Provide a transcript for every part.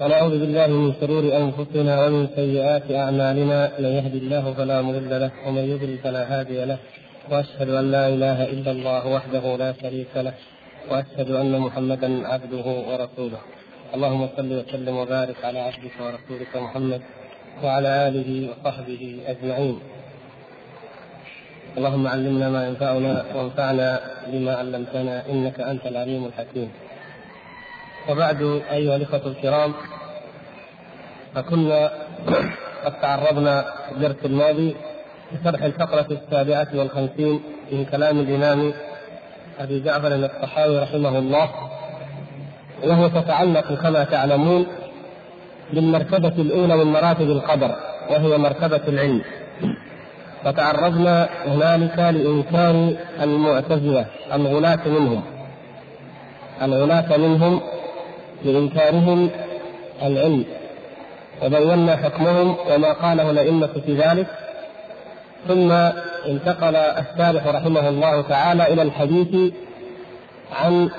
ونعوذ بالله من شرور أنفسنا ومن سيئات أعمالنا من يهد الله فلا مضل له ومن يضلل فلا هادي له وأشهد أن لا إله إلا الله وحده لا شريك له وأشهد أن محمدا عبده ورسوله. اللهم صل وسلم وبارك على عبدك ورسولك محمد وعلى آله وصحبه أجمعين. اللهم علمنا ما ينفعنا وانفعنا بما علمتنا إنك أنت العليم الحكيم. وبعد أيها الإخوة الكرام فكنا قد تعرضنا في الدرس الماضي لشرح الفقرة السابعة والخمسين من كلام الإمام أبي جعفر الطحاوي رحمه الله وهو تتعلق كما تعلمون بالمرتبة الأولى من مراتب القدر وهي مرتبة العلم. فتعرضنا هنالك لإنكار المعتزلة الغلاة منهم. الغلاة منهم لإنكارهم العلم وبينا حكمهم وما قاله الأئمة في ذلك. ثم انتقل الشارح رحمه الله تعالى إلى الحديث عن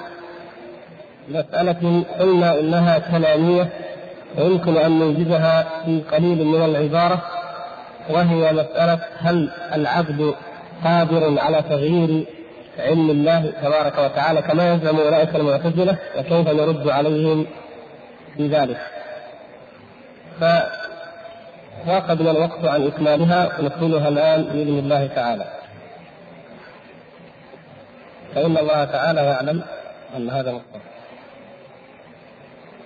مسألة قلنا إنها كلامية ويمكن أن نوجدها في قليل من العبارة وهي مسألة هل العبد قادر على تغيير علم الله تبارك وتعالى كما يزعم أولئك المعتزلة وكيف نرد عليهم في ذلك. فضاق بنا الوقت عن إكمالها ونكملها الآن بإذن الله تعالى. فإن الله تعالى يعلم أن هذا مصطفى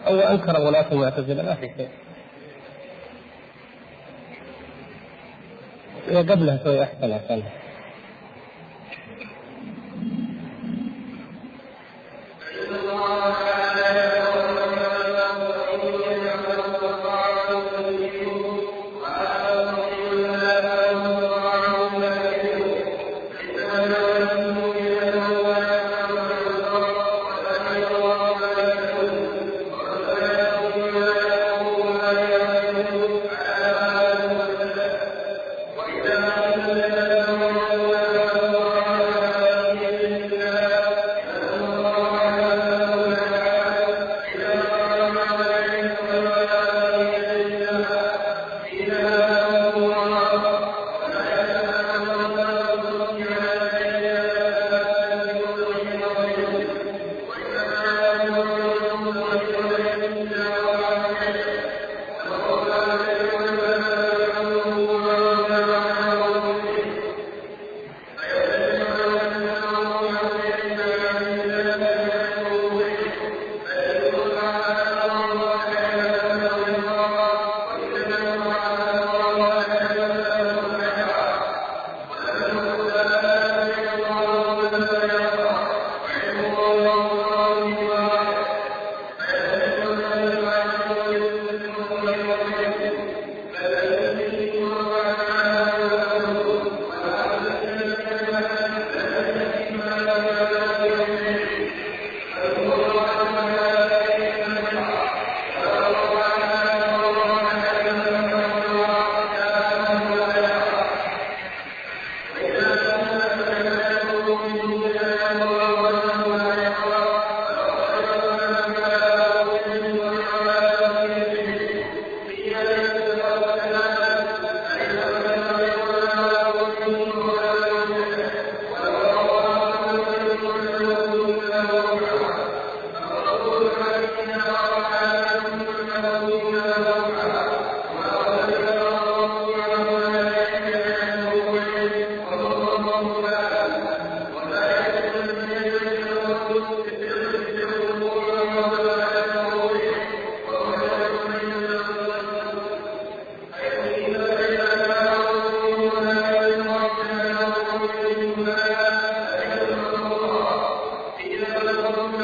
أو أنكر غلاة المعتزلة ما في شيء. قبلها شوي أحسن أحسن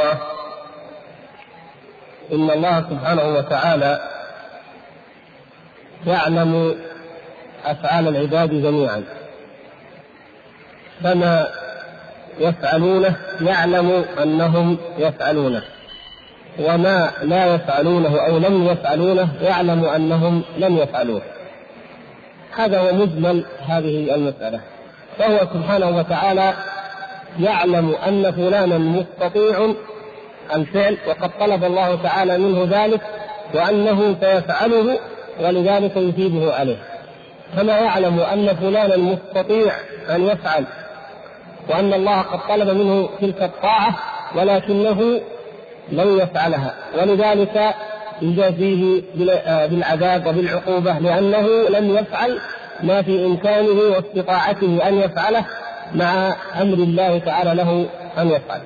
الله. إن الله سبحانه وتعالى يعلم أفعال العباد جميعا. فما يفعلونه يعلم أنهم يفعلونه. وما لا يفعلونه أو لم يفعلونه يعلم أنهم لم يفعلوه. هذا هو مجمل هذه المسألة. فهو سبحانه وتعالى يعلم أن فلانا مستطيع الفعل وقد طلب الله تعالى منه ذلك وأنه سيفعله ولذلك يثيبه عليه. كما يعلم أن فلانا مستطيع أن يفعل وأن الله قد طلب منه تلك الطاعة ولكنه لن يفعلها. ولذلك يجازيه بالعذاب وبالعقوبة لأنه لم يفعل ما في إمكانه واستطاعته أن يفعله مع أمر الله تعالى له أن يفعل.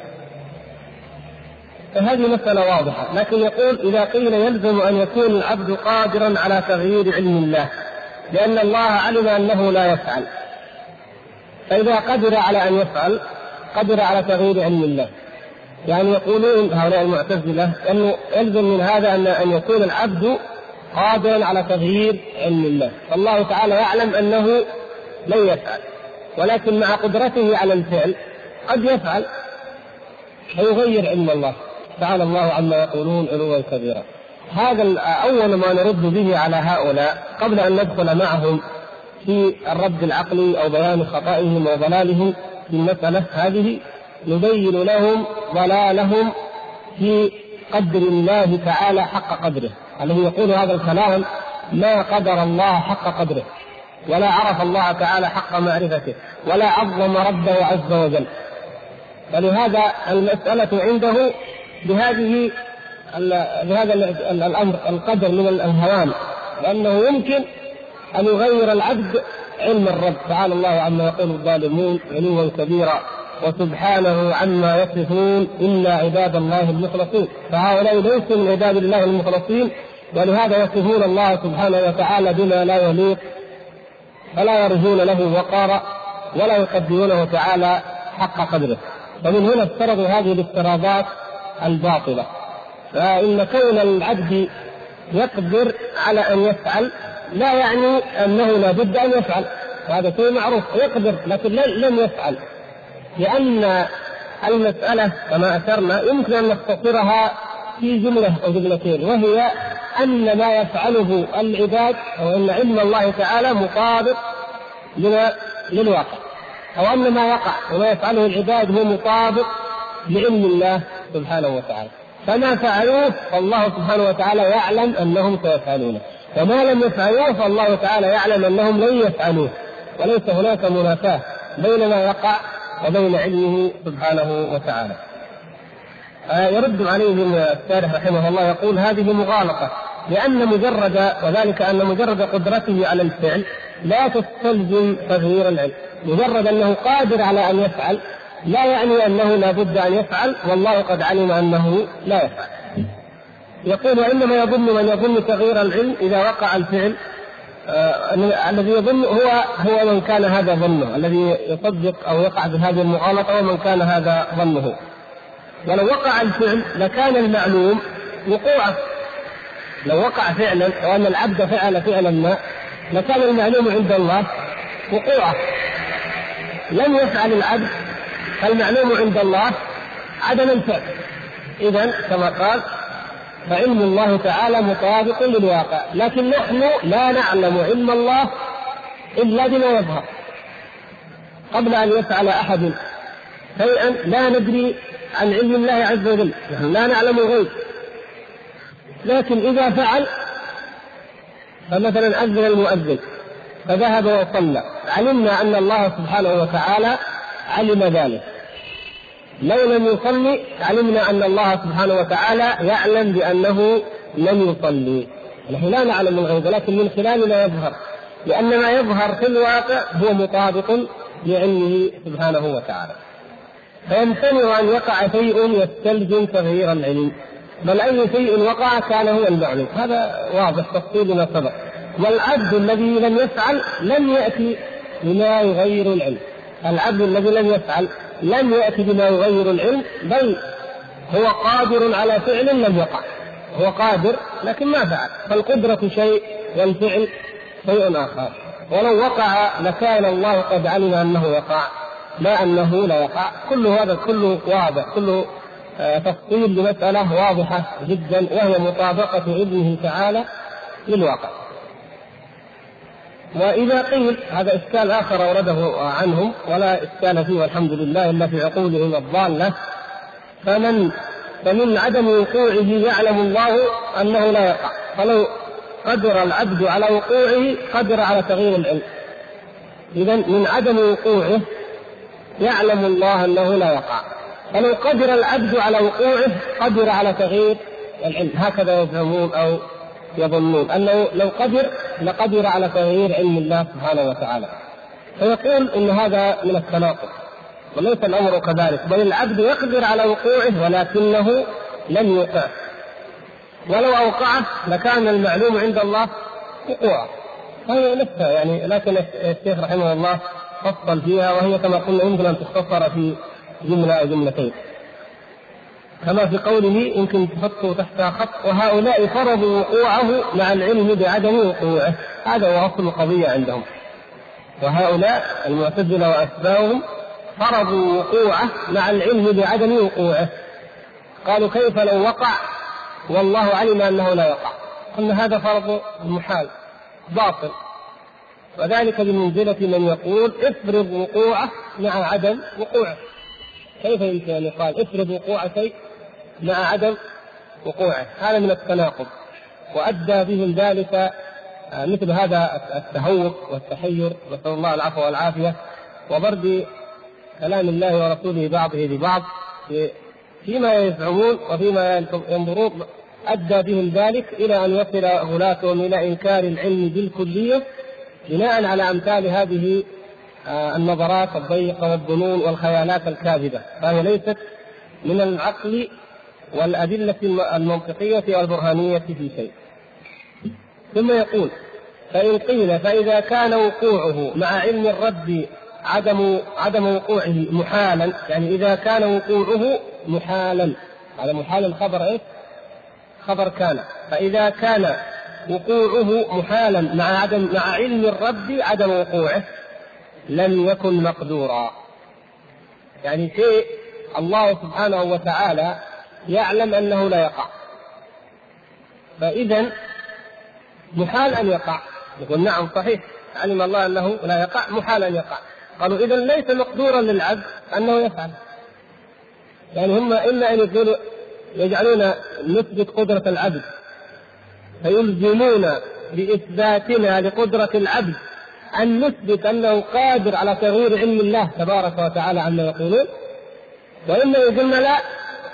فهذه مسألة واضحة لكن يقول إذا قيل يلزم أن يكون العبد قادرا على تغيير علم الله لأن الله علم أنه لا يفعل. فإذا قدر على أن يفعل قدر على تغيير علم الله. يعني يقولون هؤلاء المعتزلة أنه يلزم من هذا أن أن يكون العبد قادرا على تغيير علم الله. فالله تعالى يعلم أنه لن يفعل. ولكن مع قدرته على الفعل قد يفعل. فيغير علم الله. تعالى الله عما يقولون علوا كبيرا. هذا أول ما نرد به على هؤلاء قبل أن ندخل معهم في الرد العقلي أو بيان خطئهم وضلالهم في المسألة هذه نبين لهم ضلالهم في قدر الله تعالى حق قدره. الذي يقول هذا الكلام ما قدر الله حق قدره. ولا عرف الله تعالى حق معرفته ولا عظم ربه عز وجل. فلهذا المسألة عنده بهذه بهذا الأمر القدر من الهوان لأنه يمكن أن يغير العبد علم الرب. تعالى الله عما يقول الظالمون علوا كبيرا وسبحانه عما يصفون الا عباد الله المخلصين. فهؤلاء ليسوا من عباد الله المخلصين ولهذا يصفون الله سبحانه وتعالى بما لا يليق فلا يرجون له وقارا ولا يقدرونه تعالى حق قدره. ومن هنا افترضوا هذه الافتراضات الباطلة. فإن كون العبد يقدر على أن يفعل لا يعني أنه لابد أن يفعل. وهذا شيء معروف يقدر لكن لم يفعل. لأن المسألة كما اثرنا يمكن أن نختصرها في جملة أو جملتين وهي أن ما يفعله العباد أو أن علم الله تعالى مطابق للواقع أو أن ما يقع وما يفعله العباد هو مطابق لعلم الله سبحانه وتعالى. فما فعلوه فالله سبحانه وتعالى يعلم أنهم سيفعلونه وما لم يفعلوه فالله تعالى يعلم أنهم لن يفعلوه. وليس هناك منافاة بين ما يقع وبين علمه سبحانه وتعالى. يرد عليهم الشارح رحمه الله يقول هذه مغالطة لأن مجرد وذلك أن مجرد قدرته على الفعل لا تستلزم تغيير العلم. مجرد أنه قادر على أن يفعل لا يعني أنه لا بد أن يفعل والله قد علم أنه لا يفعل. يقول وإنما يظن من يظن تغيير العلم إذا وقع الفعل آه الذي يظن هو هو من كان هذا ظنه الذي يصدق أو يقع بهذه المغالطة ومن كان هذا ظنه. ولو وقع الفعل لكان المعلوم وقوعه. لو وقع فعلا وان العبد فعل فعلا ما لكان المعلوم عند الله وقوعه. لم يفعل العبد المعلوم عند الله عدم الفعل. اذا كما قال فعلم الله تعالى مطابق للواقع. لكن نحن لا نعلم علم الله إلا بما يظهر. قبل أن يفعل أحد شيئا لا ندري عن علم الله عز وجل. نحن لا نعلم الغيب. لكن إذا فعل فمثلا أذن المؤذن فذهب وصلى. علمنا أن الله سبحانه وتعالى علم ذلك. لو لم يصلي علمنا أن الله سبحانه وتعالى يعلم بأنه لم يصلي. نحن لا نعلم الغيب لكن من خلال ما يظهر. لأن ما يظهر في الواقع هو مطابق لعلمه سبحانه وتعالى. فيمتنع أن يقع شيء يستلزم تغيير العلم. بل أي شيء وقع كان هو المعلوم هذا واضح تفصيل ما سبق. والعبد الذي لم يفعل لم يأتي بما يغير العلم. العبد الذي لم يفعل لم يأتي بما يغير العلم بل هو قادر على فعل لم يقع. هو قادر لكن ما فعل. فالقدرة شيء والفعل شيء آخر. ولو وقع لكان الله قد علم أنه يقع. لا أنه لا يقع. كل هذا كله واضح كله آه، تفصيل لمسألة واضحة جدا وهي مطابقة علمه تعالى للواقع. وإذا قيل هذا إشكال آخر أورده عنهم ولا إشكال فيه والحمد لله إلا في عقولهم الضالة فمن فمن عدم وقوعه يعلم الله أنه لا يقع. فلو قدر العبد على وقوعه قدر على تغيير العلم. إذا من عدم وقوعه يعلم الله أنه لا يقع. فلو قدر العبد على وقوعه قدر على تغيير العلم. هكذا يزعمون أو يظنون أنه لو قدر لقدر على تغيير علم الله سبحانه وتعالى. فيقول إن هذا من التناقض وليس الأمر كذلك بل العبد يقدر على وقوعه ولكنه لم يوقعه ولو أوقعه لكان المعلوم عند الله وقوعه. هذه نفسها يعني لكن الشيخ رحمه الله فصل فيها وهي كما قلنا يمكن أن تختصر في جملة أو جملتين. كما في قوله يمكن تحطه تحتها خط وهؤلاء فرضوا وقوعه مع العلم بعدم وقوعه. هذا هو أصل القضية عندهم. وهؤلاء المعتزلة وأتباعهم فرضوا وقوعه مع العلم بعدم وقوعه. قالوا كيف لو وقع؟ والله علم أنه لا يقع. قلنا هذا فرض محال باطل. وذلك بمنزلة من يقول افرض وقوعه مع عدم وقوعه. كيف يمكن أن يقال افرض وقوع شيء مع عدم وقوعه؟ هذا من التناقض. وأدى بهم ذلك آه، مثل هذا التهوك والتحير. نسأل الله العفو والعافية. وبرد كلام الله ورسوله بعضه لبعض فيما يزعمون وفيما ينظرون. أدى بهم ذلك إلى أن يصل غلاتهم إلى إنكار العلم بالكلية. بناء على أمثال هذه آه، النظرات الضيقه والظنون والخيالات الكاذبة. فهي ليست من العقل والأدلة المنطقية والبرهانية في شيء. ثم يقول فإن قيل فإذا كان وقوعه مع علم الرد عدم عدم وقوعه محالا يعني إذا كان وقوعه محالا. هذا محال الخبر إيه؟ خبر كان. فإذا كان وقوعه محالا مع عدم مع علم الرد عدم وقوعه لم يكن مقدورا. يعني شيء الله سبحانه وتعالى يعلم أنه لا يقع. فاذا محال أن يقع. يقول نعم صحيح. علم الله أنه لا يقع محال أن يقع. قالوا اذا ليس مقدورا للعبد أنه يفعل. يعني هم إما أن يقولوا يجعلون نثبت قدرة العبد فيلزمون باثباتنا لقدرة العبد أن نثبت أنه قادر على تغيير علم الله تبارك وتعالى عما يقولون. واما يقولون لا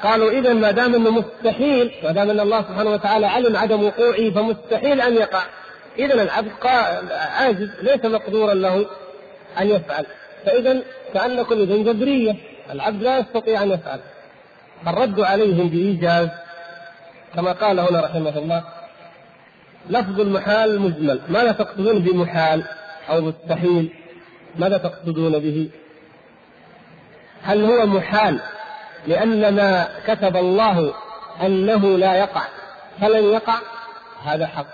قالوا اذا ما دام إنه مستحيل ما دام إن الله سبحانه وتعالى علم عدم وقوعه فمستحيل أن يقع. اذا العبد عاجز ليس مقدورا له أن يفعل. فاذا كانكم اذا جبرية العبد لا يستطيع أن يفعل. الرد عليهم بإيجاز كما قال هنا رحمه الله لفظ المحال مجمل. ماذا تقصدون بمحال أو مستحيل ماذا تقصدون به؟ هل هو محال لأن ما كتب الله أنه لا يقع؟ فلن يقع؟ هذا حق.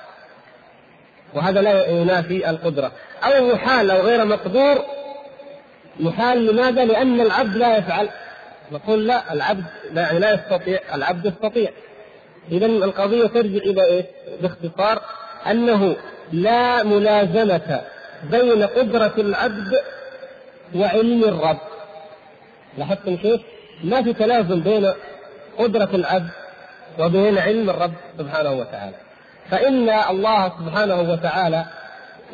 وهذا لا ينافي القدرة. أو محال أو غير مقدور؟ محال لماذا؟ لأن العبد لا يفعل. نقول لا العبد لا, لا يستطيع. العبد يستطيع. إذا القضية ترجع إلى إيه؟ باختصار أنه لا ملازمة بين قدرة العبد وعلم الرب لاحظتم كيف؟ ما في تلازم بين قدرة العبد وبين علم الرب سبحانه وتعالى فإن الله سبحانه وتعالى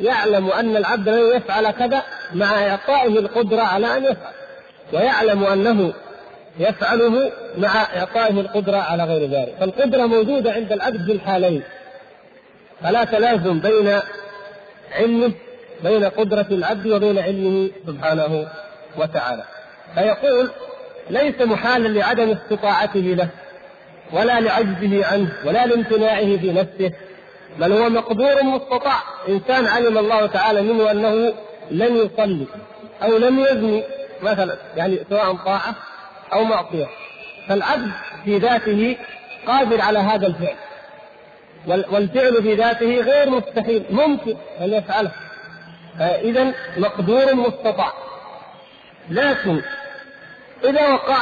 يعلم أن العبد لن يفعل كذا مع إعطائه القدرة على أن يفعل ويعلم أنه يفعله مع إعطائه القدرة على غير ذلك. فالقدرة موجودة عند العبد في الحالين. فلا تلازم بين علمه بين قدرة العبد وبين علمه سبحانه وتعالى. فيقول ليس محالا لعدم استطاعته له ولا لعجزه عنه ولا لامتناعه في نفسه بل هو مقدور مستطاع. إنسان علم الله تعالى منه أنه لم يصلي أو لم يزني مثلا يعني سواء طاعة أو معصية. فالعبد في ذاته قادر على هذا الفعل. والفعل في ذاته غير مستحيل. ممكن أن يفعله. إذا مقدور مستطاع. لكن إذا وقع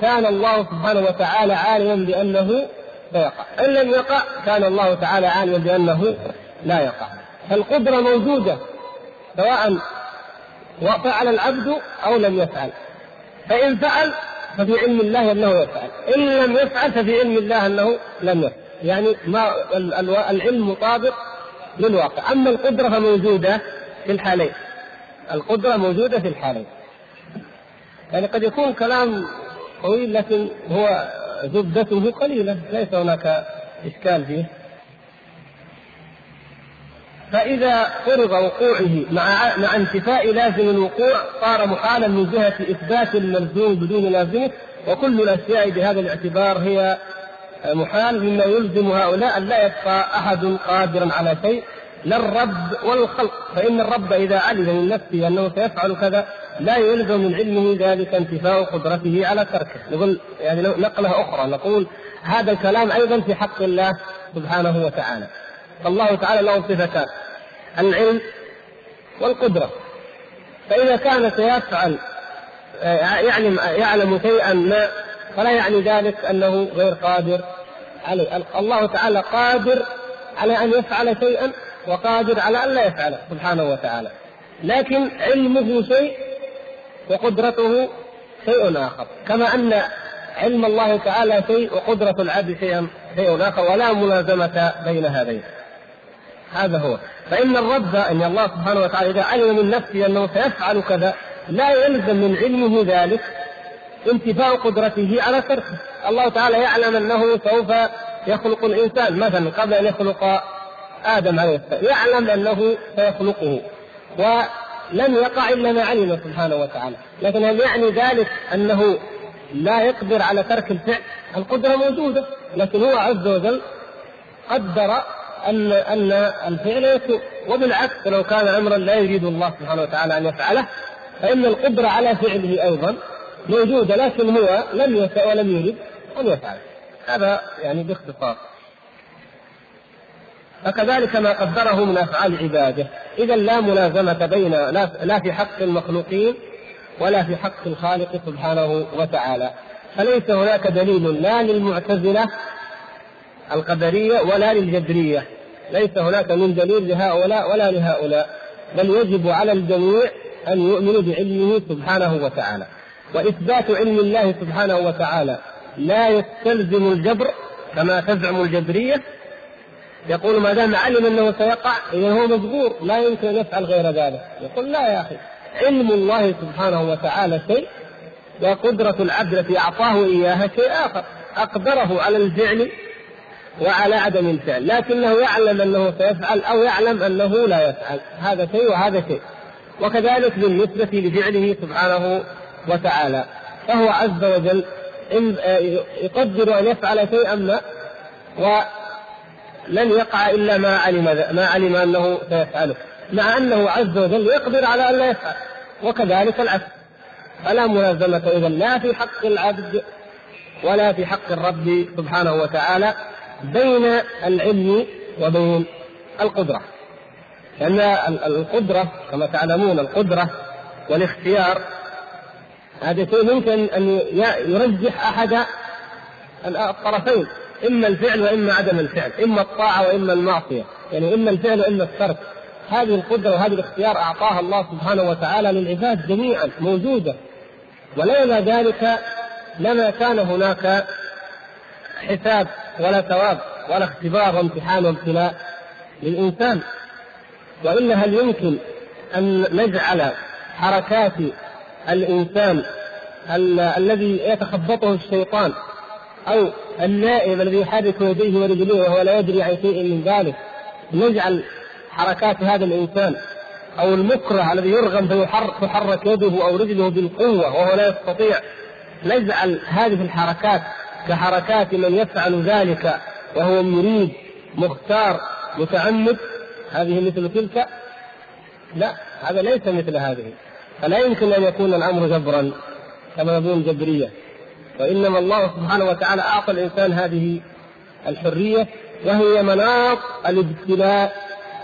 كان الله سبحانه وتعالى عالما بأنه سيقع إن لم يقع كان الله تعالى عالما بأنه لا يقع. فالقدرة موجودة سواء فعل العبد أو لم يفعل. فإن فعل ففي علم الله أنه يفعل. إن لم يفعل ففي علم الله أنه لم يفعل. يعني ما العلم مطابق للواقع. أما القدرة فموجودة في الحالين. القدرة موجودة في الحالين. يعني قد يكون كلام طويل لكن هو زبدته قليلة. ليس هناك إشكال فيه. فإذا فرض وقوعه مع مع انتفاء لازم الوقوع صار محالا من جهة إثبات الملزوم بدون لازمه وكل الأشياء بهذا الاعتبار هي محال مما يلزم هؤلاء أن لا يبقى أحد قادرا على شيء لا الرب ولا الخلق فإن الرب إذا علم من نفسه أنه سيفعل كذا لا يلزم من علمه ذلك انتفاء قدرته على تركه. نقول يعني نقلة أخرى نقول هذا الكلام أيضا في حق الله سبحانه وتعالى. فالله تعالى له صفتان. العلم والقدرة. فإذا كان سيفعل يعلم يعلم شيئا ما فلا يعني ذلك أنه غير قادر عليه الله تعالى قادر على أن يفعل شيئا وقادر على أن لا يفعله سبحانه وتعالى. لكن علمه شيء وقدرته شيء آخر. كما أن علم الله تعالى شيء وقدرة العبد شيء شيء آخر. ولا ملازمة بين هذين. هذا هو. فإن الرب أن الله سبحانه وتعالى إذا علم من نفسه أنه سيفعل كذا لا يلزم من علمه ذلك انتفاء قدرته على تركه. الله تعالى يعلم أنه سوف يخلق الإنسان. مثلا قبل أن يخلق آدم عليه السلام يعلم أنه سيخلقه ولم يقع إلا ما علم سبحانه وتعالى. لكن هل يعني ذلك أنه لا يقدر على ترك الفعل؟ القدرة موجودة لكن هو عز وجل قدر أن أن الفعل يكون وبالعكس لو كان امرا لا يريد الله سبحانه وتعالى أن يفعله فإن القدرة على فعله أيضا موجودة لكن هو لم يشاء ولم يريد أن يفعله. هذا يعني باختصار. فكذلك ما قدره من أفعال عباده. اذا لا ملازمة بين لا في حق المخلوقين ولا في حق الخالق سبحانه وتعالى. فليس هناك دليل لا للمعتزلة القدرية ولا للجبرية ليس هناك من دليل لهؤلاء ولا لهؤلاء بل يجب على الجميع أن يؤمنوا بعلمه سبحانه وتعالى. وإثبات علم الله سبحانه وتعالى لا يستلزم الجبر كما تزعم الجبرية يقول ما دام علم أنه سيقع اذا هو مجبور لا يمكن أن يفعل غير ذلك. يقول لا يا أخي علم الله سبحانه وتعالى شيء وقدرة العبد التي أعطاه إياها شيء آخر. أقدره على الفعل وعلى عدم الفعل لكنه يعلم أنه سيفعل أو يعلم أنه لا يفعل. هذا شيء وهذا شيء. وكذلك بالنسبة لفعله سبحانه وتعالى. فهو عز وجل يقدر أن يفعل شيئا ما ولن يقع إلا ما علم ما علم أنه سيفعله. مع أنه عز وجل يقدر على أن لا يفعل. وكذلك العكس. فلا ملازمة اذا لا في حق العبد ولا في حق الرب سبحانه وتعالى بين العلم وبين القدرة. لأن القدرة كما تعلمون القدرة والاختيار هذا شيء ممكن أن يرجح أحد الطرفين إما الفعل وإما عدم الفعل إما الطاعة وإما المعصية يعني إما الفعل وإما الترك. هذه القدرة وهذه الاختيار أعطاها الله سبحانه وتعالى للعباد جميعا موجودة. ولولا ذلك لما كان هناك حساب ولا ثواب ولا اختبار وامتحان وابتلاء للإنسان. وإلا هل يمكن أن نجعل حركات الإنسان الذي يتخبطه الشيطان أو النائم الذي يحرك يديه ورجليه وهو لا يدري عن شيء من ذلك نجعل حركات هذا الإنسان أو المكره الذي يرغم فيحرك يده أو رجله بالقوة وهو لا يستطيع نجعل هذه الحركات كحركات من يفعل ذلك وهو مريد مختار متعمد هذه مثل تلك؟ لا هذا ليس مثل هذه. فلا يمكن أن يكون الأمر جبرا كما يقول جبرية. وإنما الله سبحانه وتعالى أعطى الإنسان هذه الحرية وهي مناط الابتلاء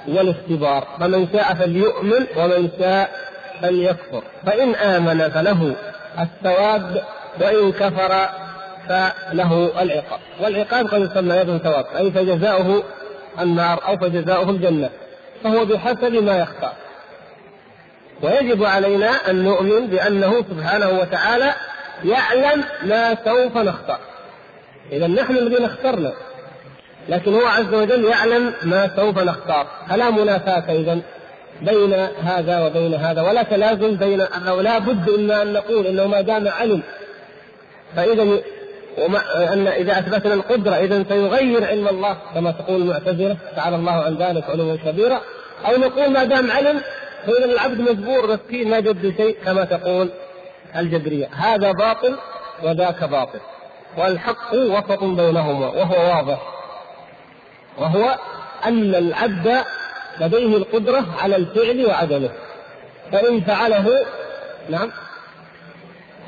والاختبار. فمن شاء فليؤمن ومن شاء فليكفر. فإن آمن فله الثواب وإن كفر فله العقاب. والعقاب قد يسمى أيضا ثواب أي فجزاؤه النار أو فجزاؤه الجنة فهو بحسب ما يختار ويجب علينا أن نؤمن بأنه سبحانه وتعالى يعلم ما سوف نختار اذا نحن الذين اخترنا لكن هو عز وجل يعلم ما سوف نختار فلا منافاة إذا بين هذا وبين هذا ولا تلازم بين أنه لا بد إلا أن نقول أنه ما دام علم فإذا وما أن إذا أثبتنا القدرة إذا سيغير علم الله كما تقول المعتزلة تعالى الله عن ذلك علوا كبيرا. أو نقول ما دام علم فإذا العبد مجبور مسكين ما جد شيء كما تقول الجبرية. هذا باطل وذاك باطل. والحق وسط بينهما وهو واضح. وهو أن العبد لديه القدرة على الفعل وعدمه. فإن فعله نعم.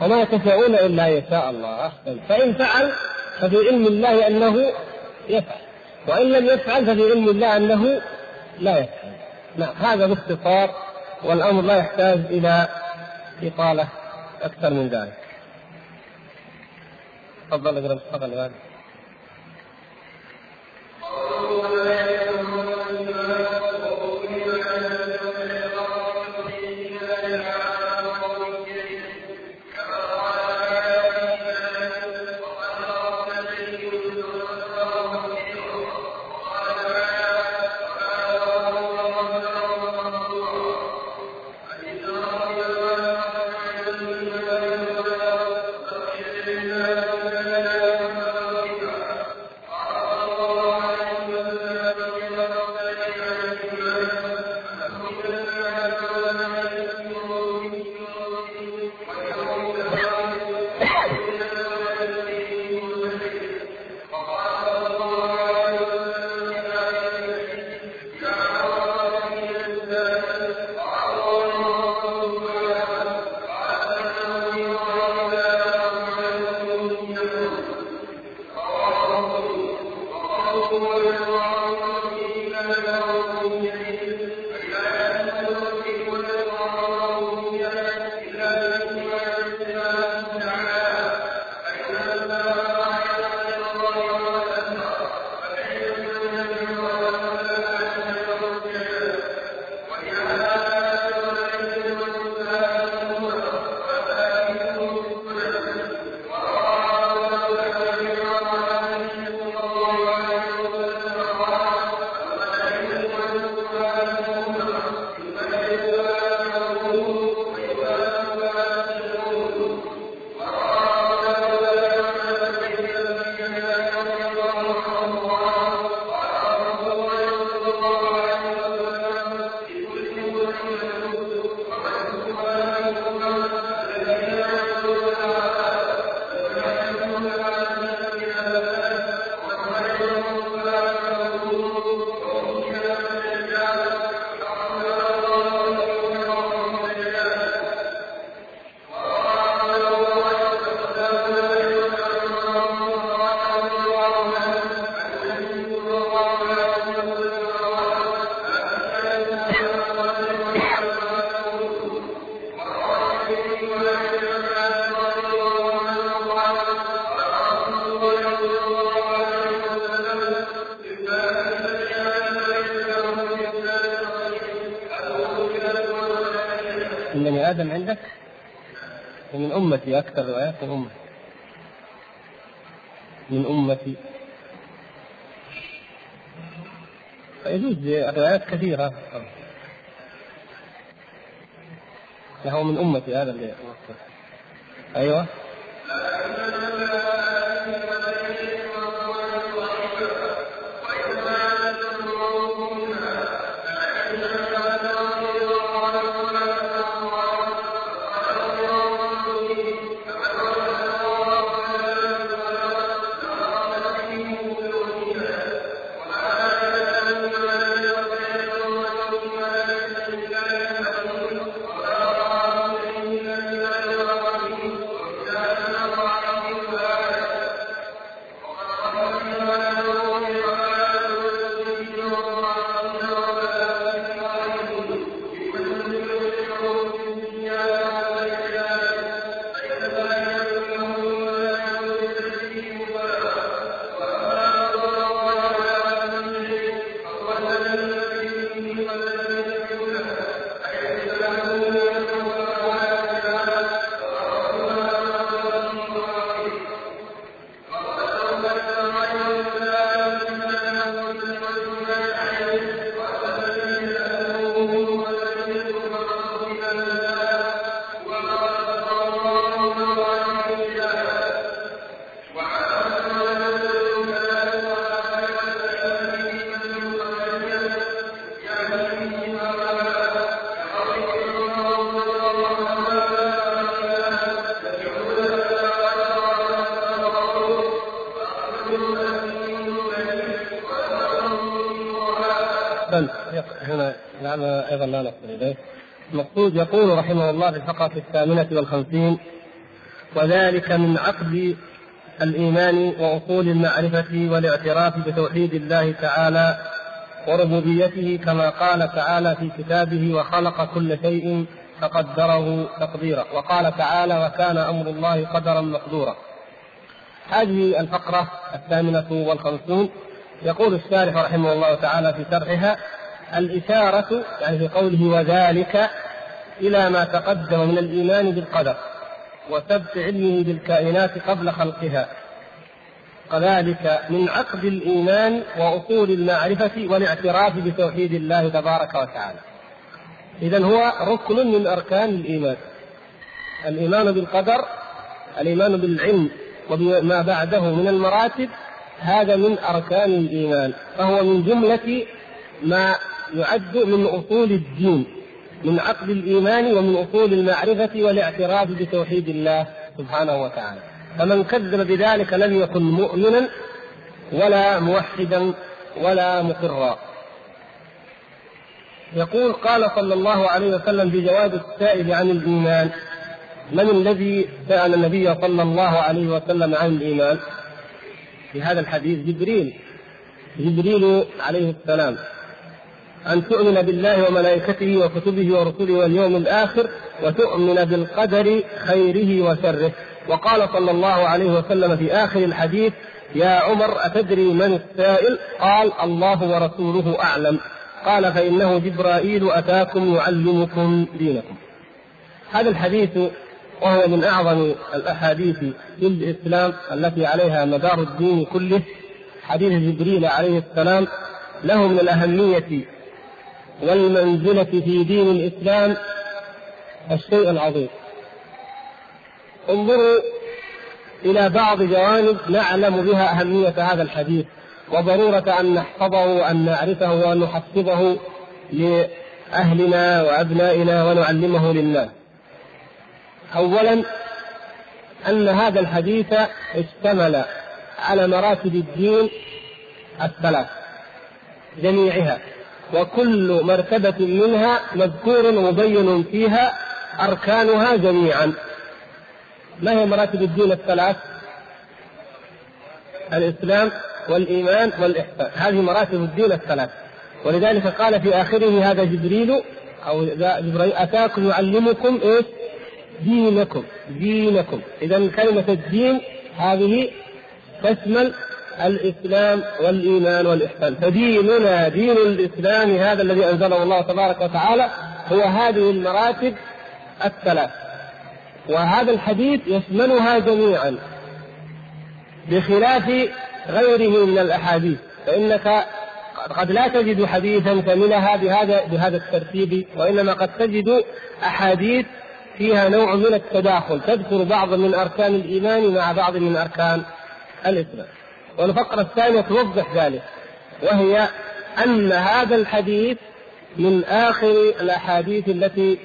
وما تشاءون إلا يشاء الله. فإن فعل ففي علم الله أنه يفعل. وإن لم يفعل ففي علم الله أنه لا يفعل. نعم هذا باختصار والأمر لا يحتاج إلى إطالة أكثر من ذلك. تفضل اقرا تفضل أمتي أكثر من أمتي من أمتي فيجوز روايات كثيرة. له من أمتي هذا اللي أيوه. هنا لعل أيضا لا نصل إليه. المقصود يقول رحمه الله في الفقرة الثامنة والخمسين وذلك من عقد الإيمان واصول المعرفة والاعتراف بتوحيد الله تعالى وربوبيته كما قال تعالى في كتابه وخلق كل شيء فقدره تقديرا. وقال تعالى وكان أمر الله قدرا مقدورا. هذه الفقرة الثامنة والخمسون. يقول الشارح رحمه الله تعالى في شرحها الإشارة يعني في قوله وذلك إلى ما تقدم من الإيمان بالقدر وثبت علمه بالكائنات قبل خلقها كذلك من عقد الإيمان وأصول المعرفة والاعتراف بتوحيد الله تبارك وتعالى. إذا هو ركن من أركان الإيمان الإيمان بالقدر الإيمان بالعلم وبما بعده من المراتب هذا من أركان الإيمان فهو من جملة ما يعد من أصول الدين من عقد الإيمان ومن أصول المعرفة والاعتراف بتوحيد الله سبحانه وتعالى. فمن كذب بذلك لم يكن مؤمنا ولا موحدا ولا مقرا. يقول قال صلى الله عليه وسلم في جواب السائل عن الإيمان من الذي سأل النبي صلى الله عليه وسلم عن الإيمان؟ في هذا الحديث جبريل جبريل عليه السلام أن تؤمن بالله وملائكته وكتبه ورسله واليوم الآخر وتؤمن بالقدر خيره وشره. وقال صلى الله عليه وسلم في آخر الحديث يا عمر أتدري من السائل؟ قال الله ورسوله أعلم. قال فإنه جبرائيل أتاكم يعلمكم دينكم. هذا الحديث وهو من أعظم الأحاديث في الإسلام التي عليها مدار الدين كله. حديث جبريل عليه السلام له من الأهمية والمنزلة في دين الإسلام الشيء العظيم. انظروا إلى بعض جوانب نعلم بها أهمية هذا الحديث وضرورة أن نحفظه وأن نعرفه وأن نحفظه لأهلنا وأبنائنا ونعلمه للناس. أولا أن هذا الحديث اشتمل على مراتب الدين الثلاث جميعها وكل مرتبة منها مذكور مبين فيها أركانها جميعا ما هي مراتب الدين الثلاث؟ الإسلام والإيمان والإحسان هذه مراتب الدين الثلاث ولذلك قال في آخره هذا جبريل أو جبريل أتاكم يعلمكم إيش؟ دينكم دينكم. إذا كلمة الدين هذه تشمل الإسلام والإيمان والإحسان. فديننا دين الإسلام هذا الذي أنزله الله تبارك وتعالى هو هذه المراتب الثلاث. وهذا الحديث يشملها جميعا بخلاف غيره من الأحاديث. فإنك قد لا تجد حديثا كملها بهذا بهذا الترتيب وإنما قد تجد أحاديث فيها نوع من التداخل تذكر بعض من أركان الإيمان مع بعض من أركان الإسلام. والفقرة الثانية توضح ذلك وهي أن هذا الحديث من آخر الأحاديث التي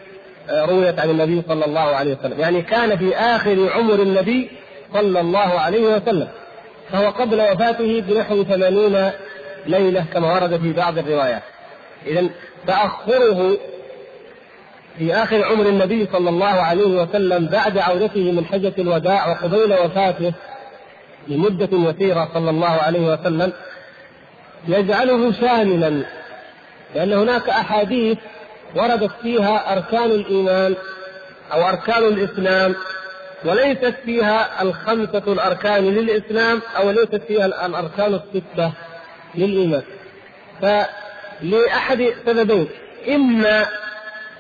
رويت عن النبي صلى الله عليه وسلم. يعني كان في آخر عمر النبي صلى الله عليه وسلم فهو قبل وفاته بنحو ثمانين ليلة كما ورد في بعض الروايات. إذا تأخره في آخر عمر النبي صلى الله عليه وسلم بعد عودته من حجة الوداع وقبيل وفاته لمدة يسيرة صلى الله عليه وسلم يجعله شاملا لأن هناك أحاديث وردت فيها أركان الإيمان أو أركان الإسلام وليست فيها الخمسة الأركان للإسلام أو ليست فيها الأركان الستة للإيمان. فلأحد سببين إما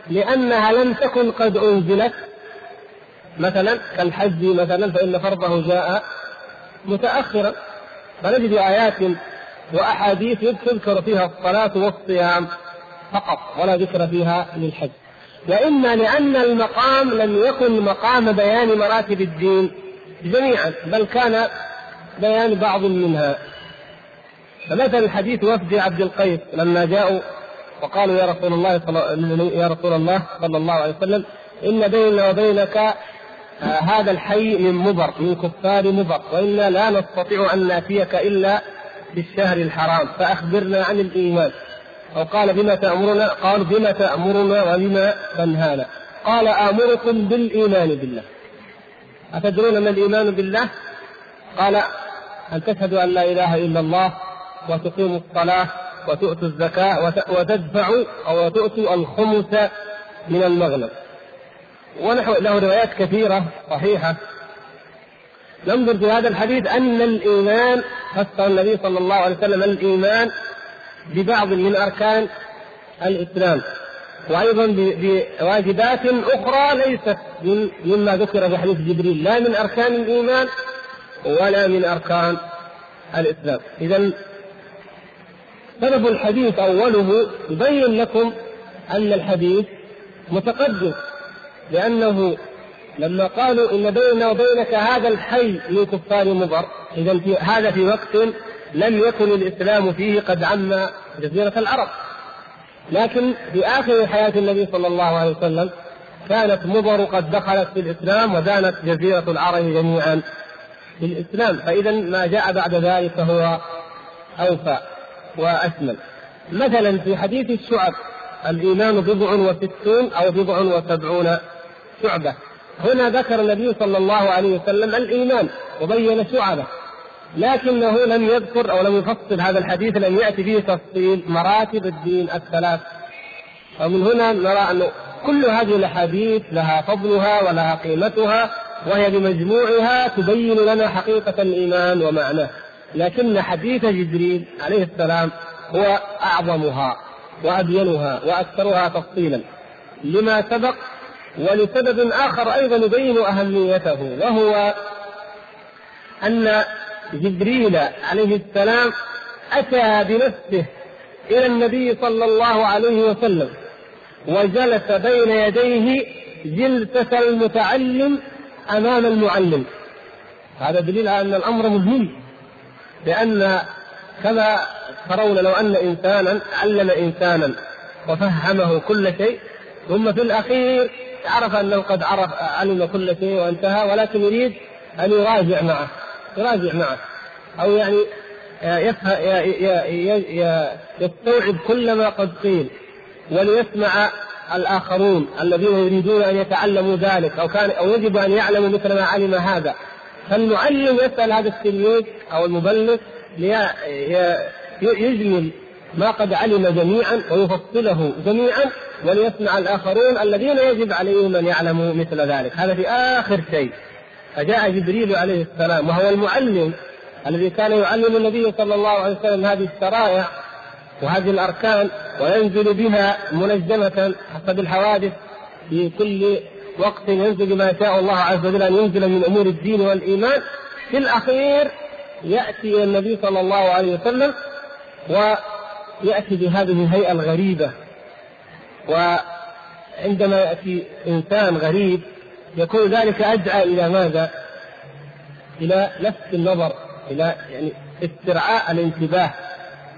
لأنها لم تكن قد أنزلت. مثلا كالحج مثلا فإن فرضه جاء متأخرا. فنجد آيات وأحاديث تذكر فيها الصلاة والصيام فقط ولا ذكر فيها للحج. وإما لأن المقام لم يكن مقام بيان مراتب الدين جميعا بل كان بيان بعض منها. فمثل حديث وفد عبد القيس لما جاءوا وقالوا يا رسول الله صلى يا رسول الله صلى الله عليه وسلم إن بيننا وبينك آه هذا الحي من مضر من كفار مضر وإنا لا نستطيع أن نأتيك إلا بالشهر الحرام فأخبرنا عن الإيمان. أو قال بما تأمرنا؟ قال بما تأمرنا وبما تنهانا. قال آمركم بالإيمان بالله. أتدرون ما الإيمان بالله؟ قال أن تشهدوا أن لا إله إلا الله وتقيموا الصلاة وتؤتوا الزكاة وتدفعوا أو تؤتوا الخمس من المغنم. ونحو له روايات كثيرة صحيحة. ننظر في هذا الحديث أن الإيمان فسر النبي صلى الله عليه وسلم الإيمان ببعض من أركان الإسلام. وأيضا بواجبات أخرى ليست مما ذكر في حديث جبريل. لا من أركان الإيمان ولا من أركان الإسلام. إذا سبب الحديث أوله يبين لكم أن الحديث متقدم لأنه لما قالوا إن بيننا وبينك هذا الحي من كفار مضر إذا هذا في وقت لم يكن الإسلام فيه قد عم جزيرة العرب. لكن في آخر حياة النبي صلى الله عليه وسلم كانت مضر قد دخلت في الإسلام ودانت جزيرة العرب جميعا في الإسلام. فإذا ما جاء بعد ذلك هو أوفى. وأشمل مثلا في حديث الشعب الإيمان بضع وستون أو بضع وسبعون شعبة. هنا ذكر النبي صلى الله عليه وسلم الإيمان وبين شعبه لكنه لم يذكر أو لم يفصل هذا الحديث لم يأتي فيه تفصيل مراتب الدين الثلاث. ومن هنا نرى أن كل هذه الأحاديث لها فضلها ولها قيمتها وهي بمجموعها تبين لنا حقيقة الإيمان ومعناه. لكن حديث جبريل عليه السلام هو أعظمها وأبينها وأكثرها تفصيلا. لما سبق ولسبب آخر أيضا يبين أهميته وهو أن جبريل عليه السلام أتى بنفسه إلى النبي صلى الله عليه وسلم وجلس بين يديه جلسة المتعلم أمام المعلم. هذا دليل على أن الأمر مهم. لأن كما ترون لو أن إنسانا علم إنسانا وفهمه كل شيء ثم في الأخير عرف أنه قد عرف علم كل شيء وانتهى ولكن يريد أن يراجع معه يراجع معه. أو يعني يستوعب كل ما قد قيل وليسمع الآخرون الذين يريدون أن يتعلموا ذلك أو كان أو يجب أن يعلموا مثل ما علم هذا. فالمعلم يسأل هذا التلميذ أو المبلغ ليجمل ما قد علم جميعا ويفصله جميعا وليسمع الآخرون الذين يجب عليهم أن يعلموا مثل ذلك. هذا في آخر شيء. فجاء جبريل عليه السلام وهو المعلم الذي كان يعلم النبي صلى الله عليه وسلم هذه الشرائع وهذه الأركان وينزل بها منجمة حسب الحوادث في كل وقت ينزل بما شاء الله عز وجل أن ينزل من أمور الدين والإيمان في الأخير يأتي إلى النبي صلى الله عليه وسلم ويأتي بهذه الهيئة الغريبة وعندما يأتي إنسان غريب يكون ذلك أدعى إلى ماذا؟ إلى لفت النظر إلى يعني استرعاء الانتباه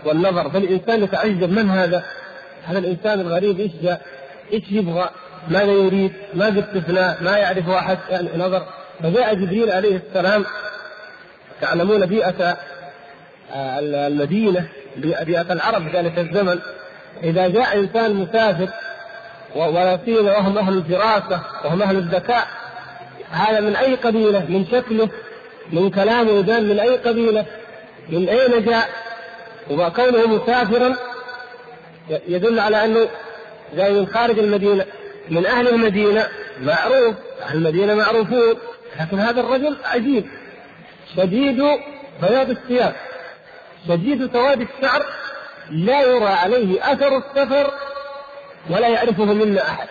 والنظر فالإنسان يتعجب من هذا؟ هذا الإنسان الغريب إيش جاء؟ إيش يبغى؟ ماذا يريد؟ ما باستثناء ما يعرف أحد؟ يعني نظر. فجاء جبريل عليه السلام تعلمون بيئة آه، المدينة بيئة العرب في ذلك الزمن. إذا جاء إنسان مسافر ولا سيما وهم أهل الفراسة وهم أهل الذكاء هذا من أي قبيلة؟ من شكله من كلامه يبان من أي قبيلة؟ من أين جاء؟ وكونه مسافرا يدل على أنه جاي من خارج المدينة. من أهل المدينة معروف أهل المدينة معروفون لكن هذا الرجل عجيب شديد بياض الثياب شديد سواد الشعر لا يرى عليه أثر السفر ولا يعرفه منا أحد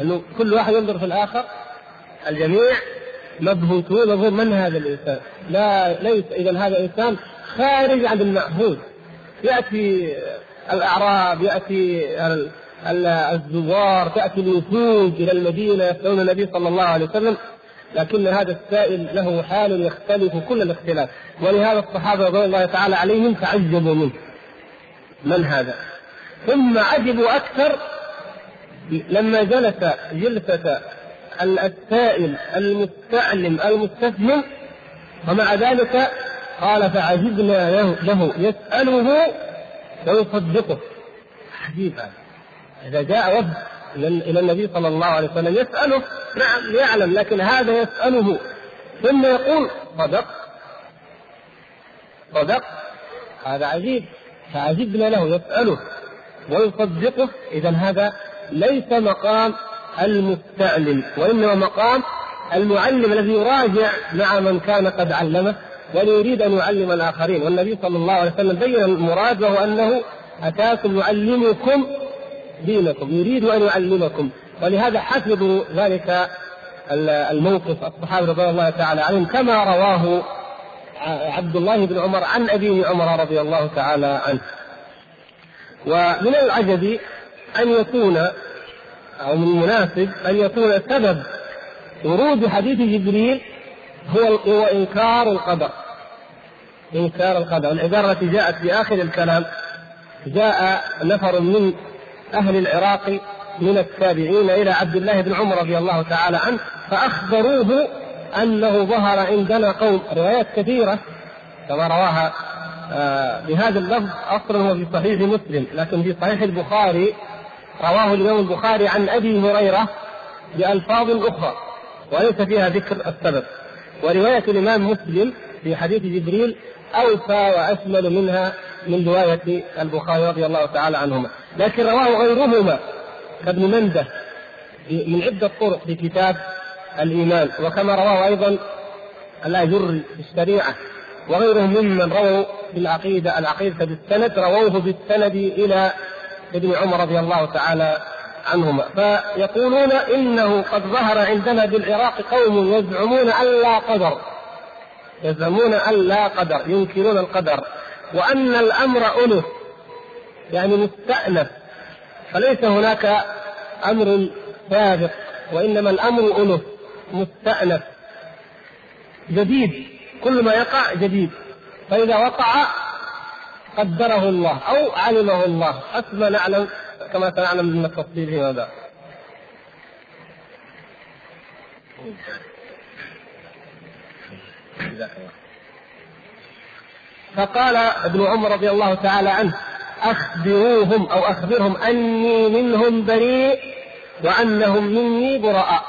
انه كل واحد ينظر في الآخر الجميع مبهوتون يقول من هذا الإنسان؟ لا ليس اذا هذا انسان خارج عن المعهود يأتي الأعراب يأتي الزوار تأتي الوفود إلى المدينة يسألون النبي صلى الله عليه وسلم لكن هذا السائل له حال يختلف كل الاختلاف. ولهذا الصحابة رضي الله تعالى عليهم تعجبوا منه. من هذا؟ ثم عجبوا أكثر لما جلس جلسة السائل المستعلم المستفهم ومع ذلك قال فعجبنا له, له يسأله ويصدقه عجيب هذا. إذا جاء وفد إلى النبي صلى الله عليه وسلم يسأله نعم يعلم لكن هذا يسأله ثم يقول صدق. صدق. هذا عجيب. فعجبنا له يسأله ويصدقه. إذا هذا ليس مقام المستعلم وإنما مقام المعلم الذي يراجع مع من كان قد علمه ويريد أن يعلم الآخرين. والنبي صلى الله عليه وسلم بين المراد وهو أنه أتاكم يعلمكم دينكم يريد أن يعلمكم. ولهذا حفظوا ذلك الموقف. الصحابة رضي الله تعالى عنهم كما رواه عبد الله بن عمر عن أبيه عمر رضي الله تعالى عنه. ومن العجب أن يكون أو من المناسب أن يكون سبب ورود حديث جبريل هو هو إنكار القدر. إنكار القدر. العبارة التي جاءت في آخر الكلام جاء نفر من أهل العراق من التابعين إلى عبد الله بن عمر رضي الله تعالى عنه فأخبروه أنه ظهر عندنا قوم. روايات كثيرة كما رواها آه بهذا اللفظ أصلا هو في صحيح مسلم لكن في صحيح البخاري رواه الإمام البخاري عن أبي هريرة بألفاظ أخرى وليس فيها ذكر السبب. ورواية الإمام مسلم في حديث جبريل أوفى وأشمل منها من رواية البخاري رضي الله تعالى عنهما. لكن رواه غيرهما. كابن مندة من عدة طرق في كتاب الإيمان. وكما رواه أيضا الأجر في الشريعة. وغيرهم ممن رووا بالعقيدة العقيدة بالسند رووه بالسند إلى ابن عمر رضي الله تعالى عنهما. فيقولون إنه قد ظهر عندنا بالعراق قوم يزعمون أن لا قدر. يزعمون أن لا قدر ينكرون القدر. وأن الأمر أنف يعني مستأنف فليس هناك أمر سابق وإنما الأمر أنف مستأنف. جديد كل ما يقع جديد فإذا وقع قدره الله أو علمه الله. حسب نعلم كما سنعلم من التفصيل فيما بعد. فقال ابن عمر رضي الله تعالى عنه أخبروهم أو أخبرهم أني منهم بريء وأنهم مني براء.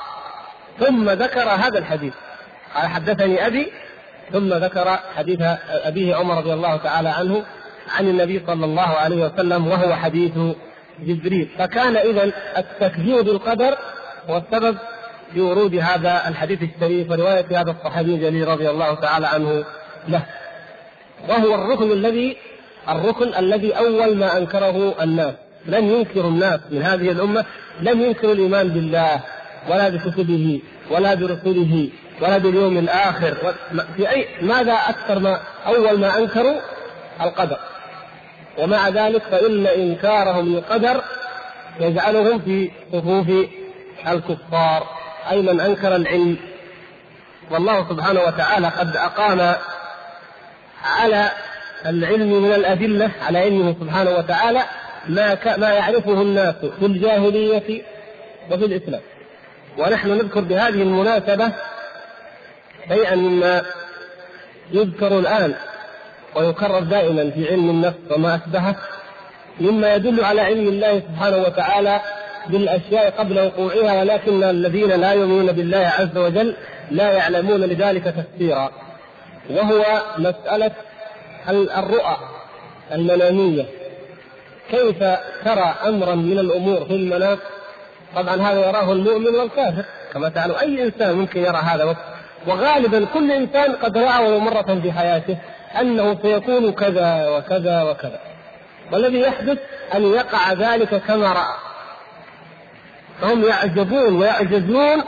ثم ذكر هذا الحديث. قال حدثني أبي ثم ذكر حديث أبيه عمر رضي الله تعالى عنه عن النبي صلى الله عليه وسلم وهو حديث جبريل. فكان إذا التكذيب بالقدر هو السبب في ورود هذا الحديث الشريف ورواية هذا الصحابي الجليل رضي الله تعالى عنه له. وهو الركن الذي الركن الذي أول ما أنكره الناس. لم ينكر الناس من هذه الأمة لم ينكروا الإيمان بالله ولا بكتبه ولا برسله ولا باليوم الآخر. في أي ماذا أكثر ما أول ما أنكروا؟ القدر. ومع ذلك فإن إنكارهم للقدر يجعلهم في صفوف الكفار. أي من أنكر العلم. والله سبحانه وتعالى قد أقام على العلم من الأدلة على علمه سبحانه وتعالى ما ما يعرفه الناس في الجاهلية وفي الإسلام. ونحن نذكر بهذه المناسبة شيئا مما يذكر الآن ويكرر دائما في علم النفس وما أشبهه مما يدل على علم الله سبحانه وتعالى بالأشياء قبل وقوعها ولكن الذين لا يؤمنون بالله عز وجل لا يعلمون لذلك تفسيرا. وهو مسألة الرؤى المنامية. كيف ترى أمرا من الأمور في المنام؟ طبعا هذا يراه المؤمن والكافر كما تعلم. أي إنسان ممكن يرى هذا وغالبا كل إنسان قد رأى ولو مرة في حياته أنه سيكون كذا وكذا وكذا. والذي يحدث أن يقع ذلك كما رأى. فهم يعجبون ويعجزون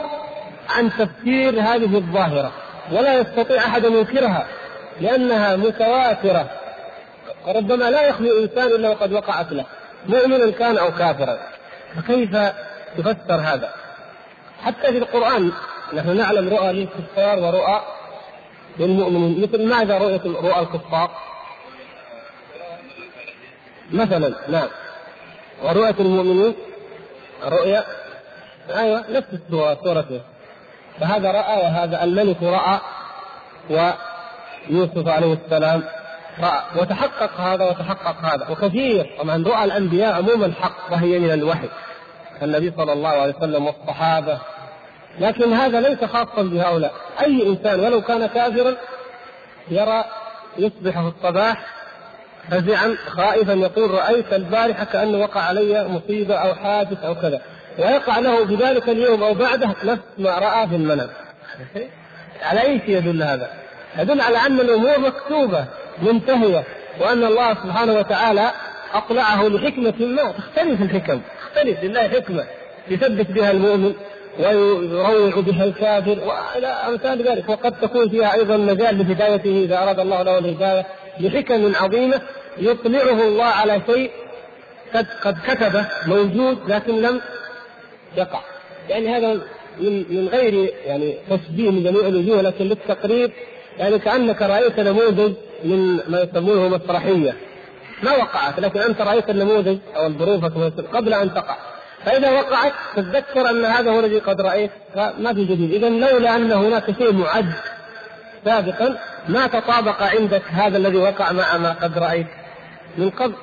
عن تفسير هذه الظاهرة. ولا يستطيع أحد أن ينكرها لأنها متواترة. وربما لا يخلو إنسان إلا وقد وقعت له مؤمنا كان أو كافرا. فكيف تفسر هذا؟ حتى في القرآن نحن نعلم رؤى للكفار ورؤى للمؤمنين. مثل ماذا رؤية رؤى الكفار؟ مثلا نعم. ورؤية المؤمنين رؤيا أيوه نفس السورة سورته فهذا رأى وهذا الملك رأى ويوسف عليه السلام رأى. وتحقق هذا وتحقق هذا. وكثير طبعا رؤى الأنبياء عموما حق وهي من الوحي. النبي صلى الله عليه وسلم والصحابة. لكن هذا ليس خاصا بهؤلاء. أي إنسان ولو كان كافرا يرى يصبح في الصباح فزعا خائفا يقول رأيت البارحة كأنه وقع علي مصيبة أو حادث أو كذا. ويقع له في ذلك اليوم أو بعده نفس ما رأى في المنام. على أي شيء يدل هذا؟ يدل على أن الأمور مكتوبة منتهية وأن الله سبحانه وتعالى أطلعه لحكمة ما. تختلف الحكم تختلف لله حكمة. يثبت بها المؤمن ويروع بها الكافر وإلى أمثال ذلك. وقد تكون فيها أيضا مجال لهدايته إذا أراد الله له الهداية لحكم عظيمة يطلعه الله على شيء قد قد كتبه موجود لكن لم يقع. يعني هذا من من غير يعني تشبيه من جميع الوجوه لكن للتقريب يعني كأنك رأيت نموذج من ما يسمونه مسرحية. ما وقعت لكن أنت رأيت النموذج أو الظروف قبل أن تقع. فإذا وقعت تتذكر أن هذا هو الذي قد رأيت ما في جديد. إذا لولا أن هناك شيء معد سابقا ما تطابق عندك هذا الذي وقع مع ما قد رأيت من قبل؟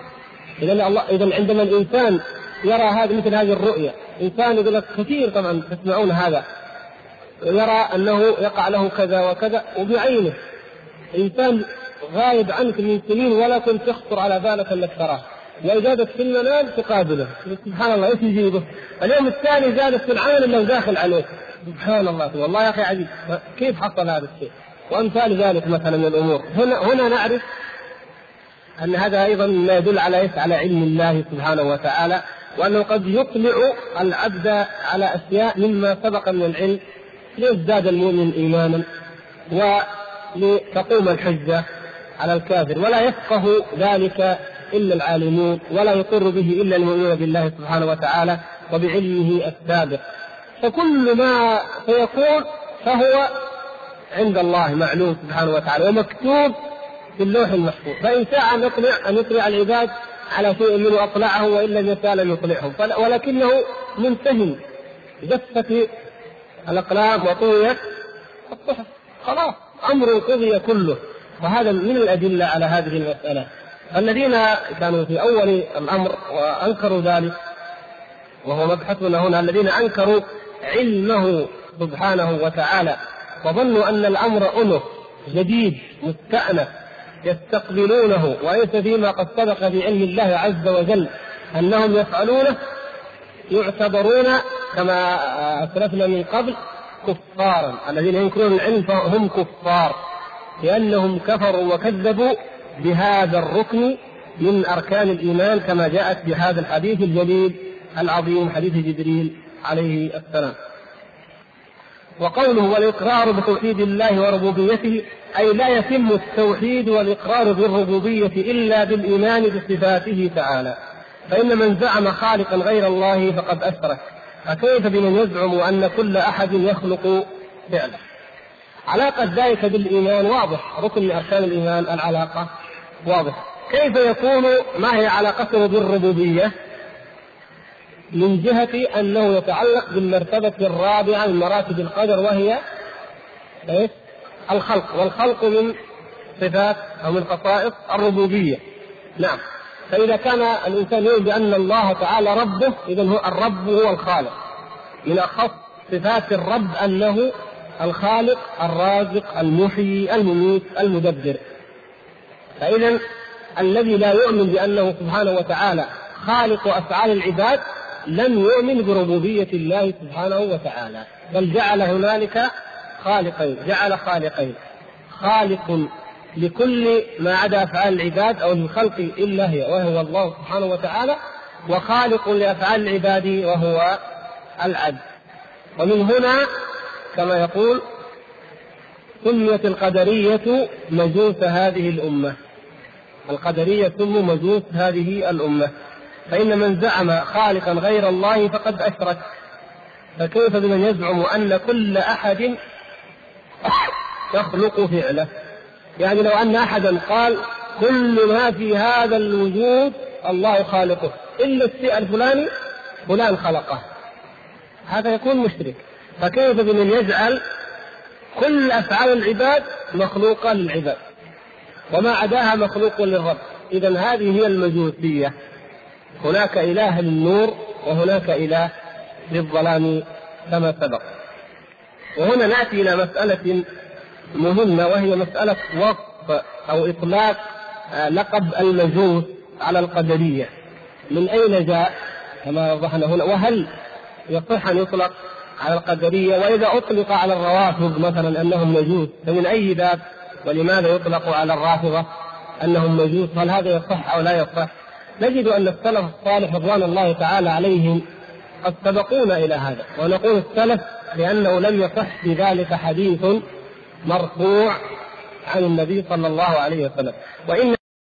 اذا الله اذا عندما الإنسان يرى هذا مثل هذه الرؤيا انسان يقول لك كثير طبعا تسمعون هذا. يرى أنه يقع له كذا وكذا وبعينه. انسان غايب عنك من سنين ولا كنت تخطر على بالك انك تراه واذا في المنام تقابله. سبحان الله إيش يجيبه؟ اليوم الثاني زادت في العمل انه داخل عليك. سبحان الله. والله يا أخي عجيب كيف حصل هذا الشيء؟ وأمثال ذلك مثلا من الأمور. هنا هنا نعرف أن هذا أيضا ما يدل على إيش؟ على علم الله سبحانه وتعالى. وأنه قد يطلع العبد على أشياء مما سبق من العلم ليزداد المؤمن إيمانا ولتقوم الحجة على الكافر. ولا يفقه ذلك إلا العالمون ولا يقر به إلا المؤمنون بالله سبحانه وتعالى وبعلمه السابق. فكل ما سيكون فهو عند الله معلوم سبحانه وتعالى ومكتوب في اللوح المحفوظ. فإن شاء أن يطلع أن يطلع العباد على شيء منه اطلعه وإن لم يشاء لم يطلعهم ولكنه منتهي جفت الأقلام وطويت الصحف. خلاص أمر قضي كله. وهذا من الأدلة على هذه المسألة. الذين كانوا في أول الأمر وأنكروا ذلك وهو مبحثنا هنا الذين أنكروا علمه سبحانه وتعالى وظنوا أن الأمر انف جديد مستأنف يستقبلونه وليس فيما قد سبق في علم الله عز وجل أنهم يفعلونه يعتبرون كما أسلفنا من قبل كفارا الذين ينكرون العلم فهم كفار لأنهم كفروا وكذبوا بهذا الركن من أركان الإيمان كما جاءت بهذا الحديث الجليل العظيم حديث جبريل عليه السلام. وقوله والإقرار بتوحيد الله وربوبيته أي لا يتم التوحيد والإقرار بالربوبية إلا بالإيمان بصفاته تعالى. فإن من زعم خالقا غير الله فقد أشرك. فكيف بمن يزعم أن كل أحد يخلق فعله؟ علاقة ذلك بالإيمان واضح ركن من أركان الإيمان العلاقة واضح كيف يكون ما هي علاقته بالربوبية من جهة أنه يتعلق بالمرتبة الرابعة من مراتب القدر وهي إيش؟ الخلق والخلق من صفات أو من خصائص الربوبية. نعم. فإذا كان الإنسان يؤمن بأن الله تعالى ربه إذا هو الرب هو الخالق. من أخص صفات الرب أنه الخالق الرازق المحيي المميت المدبر. فإذا الذي لا يؤمن بأنه سبحانه وتعالى خالق أفعال العباد لم يؤمن بربوبية الله سبحانه وتعالى. بل جعل هنالك خالقين جعل خالقين. خالق لكل ما عدا أفعال العباد أو للخلق إلا هي وهو الله سبحانه وتعالى وخالق لأفعال العباد وهو العبد. ومن هنا كما يقول سميت القدرية مجوس هذه الأمة. القدرية سموا مجوس هذه الأمة. فإن من زعم خالقا غير الله فقد أشرك. فكيف بمن يزعم أن كل أحد يخلق فعله. يعني لو أن أحدا قال كل ما في هذا الوجود الله خالقه إلا الشيء الفلاني فلان خلقه. هذا يكون مشرك. فكيف بمن يجعل كل أفعال العباد مخلوقة للعباد؟ وما عداها مخلوق للرب. إذا هذه هي المجوسية. هناك إله للنور وهناك إله للظلام كما سبق. وهنا نأتي إلى مسألة مهمة وهي مسألة وصف أو إطلاق آه، لقب المجوس على القدرية. من أين جاء؟ كما وضحنا هنا وهل يصح أن يطلق على القدرية؟ وإذا أطلق على الروافض مثلا أنهم مجوس فمن أي باب ولماذا يطلق على الرافضة أنهم مجوس؟ هل هذا يصح أو لا يصح؟ نجد أن السلف الصالح رضوان الله تعالى عليهم قد سبقونا إلى هذا. ونقول السلف لأنه لم يصح في ذلك حديث مرفوع عن النبي صلى الله عليه وسلم. وإن